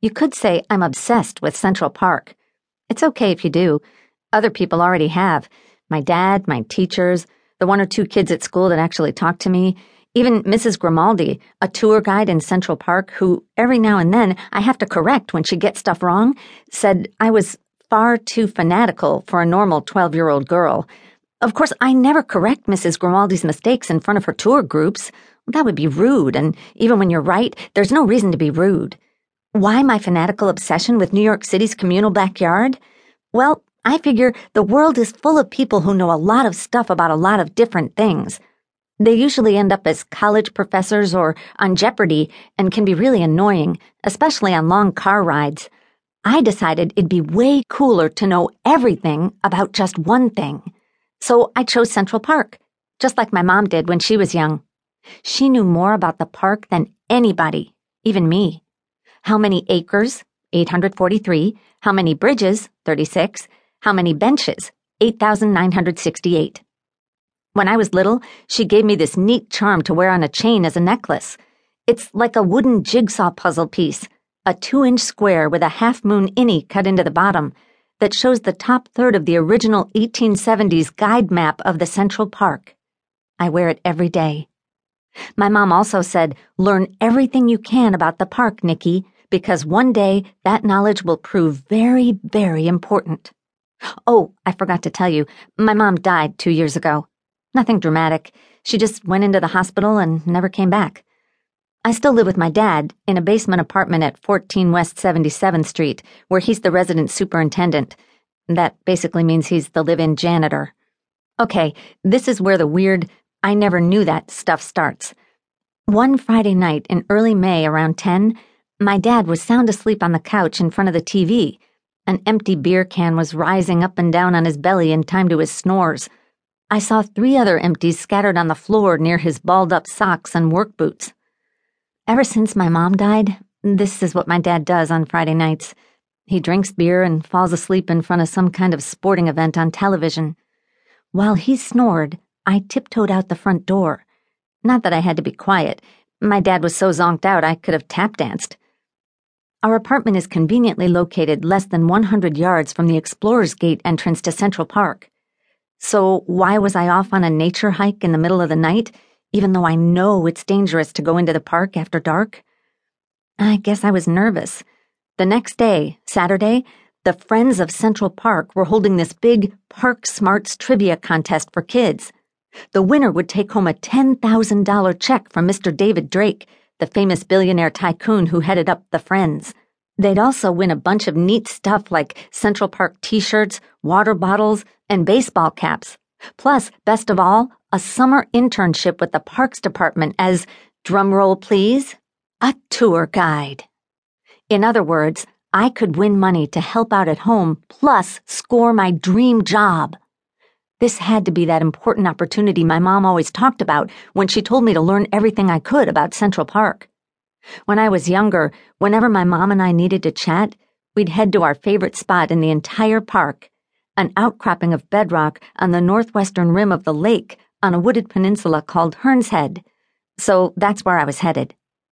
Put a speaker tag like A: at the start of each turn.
A: You could say I'm obsessed with Central Park. It's okay if you do. Other people already have. My dad, my teachers, the one or two kids at school that actually talk to me, even Mrs. Grimaldi, a tour guide in Central Park who every now and then I have to correct when she gets stuff wrong, said I was far too fanatical for a normal 12 year old girl. Of course, I never correct Mrs. Grimaldi's mistakes in front of her tour groups. That would be rude, and even when you're right, there's no reason to be rude. Why my fanatical obsession with New York City's communal backyard? Well, I figure the world is full of people who know a lot of stuff about a lot of different things. They usually end up as college professors or on Jeopardy and can be really annoying, especially on long car rides. I decided it'd be way cooler to know everything about just one thing. So I chose Central Park, just like my mom did when she was young. She knew more about the park than anybody, even me. How many acres? 843. How many bridges? 36. How many benches? 8,968. When I was little, she gave me this neat charm to wear on a chain as a necklace. It's like a wooden jigsaw puzzle piece, a two inch square with a half moon innie cut into the bottom that shows the top third of the original 1870s guide map of the Central Park. I wear it every day. My mom also said, learn everything you can about the park, Nikki, because one day that knowledge will prove very, very important. Oh, I forgot to tell you, my mom died two years ago. Nothing dramatic. She just went into the hospital and never came back. I still live with my dad in a basement apartment at 14 West 77th Street, where he's the resident superintendent. That basically means he's the live in janitor. Okay, this is where the weird, I never knew that stuff starts. One Friday night in early May around 10, my dad was sound asleep on the couch in front of the TV. An empty beer can was rising up and down on his belly in time to his snores. I saw three other empties scattered on the floor near his balled up socks and work boots. Ever since my mom died, this is what my dad does on Friday nights. He drinks beer and falls asleep in front of some kind of sporting event on television. While he snored, I tiptoed out the front door. Not that I had to be quiet. My dad was so zonked out I could have tap danced. Our apartment is conveniently located less than 100 yards from the Explorer's Gate entrance to Central Park. So why was I off on a nature hike in the middle of the night, even though I know it's dangerous to go into the park after dark? I guess I was nervous. The next day, Saturday, the Friends of Central Park were holding this big Park Smarts trivia contest for kids. The winner would take home a $10,000 check from Mr. David Drake the famous billionaire tycoon who headed up the Friends. They'd also win a bunch of neat stuff like Central Park t shirts, water bottles, and baseball caps. Plus, best of all, a summer internship with the Parks Department as, drumroll please, a tour guide. In other words, I could win money to help out at home plus score my dream job. This had to be that important opportunity my mom always talked about when she told me to learn everything I could about Central Park. When I was younger, whenever my mom and I needed to chat, we'd head to our favorite spot in the entire park, an outcropping of bedrock on the northwestern rim of the lake on a wooded peninsula called Hernshead. So that's where I was headed.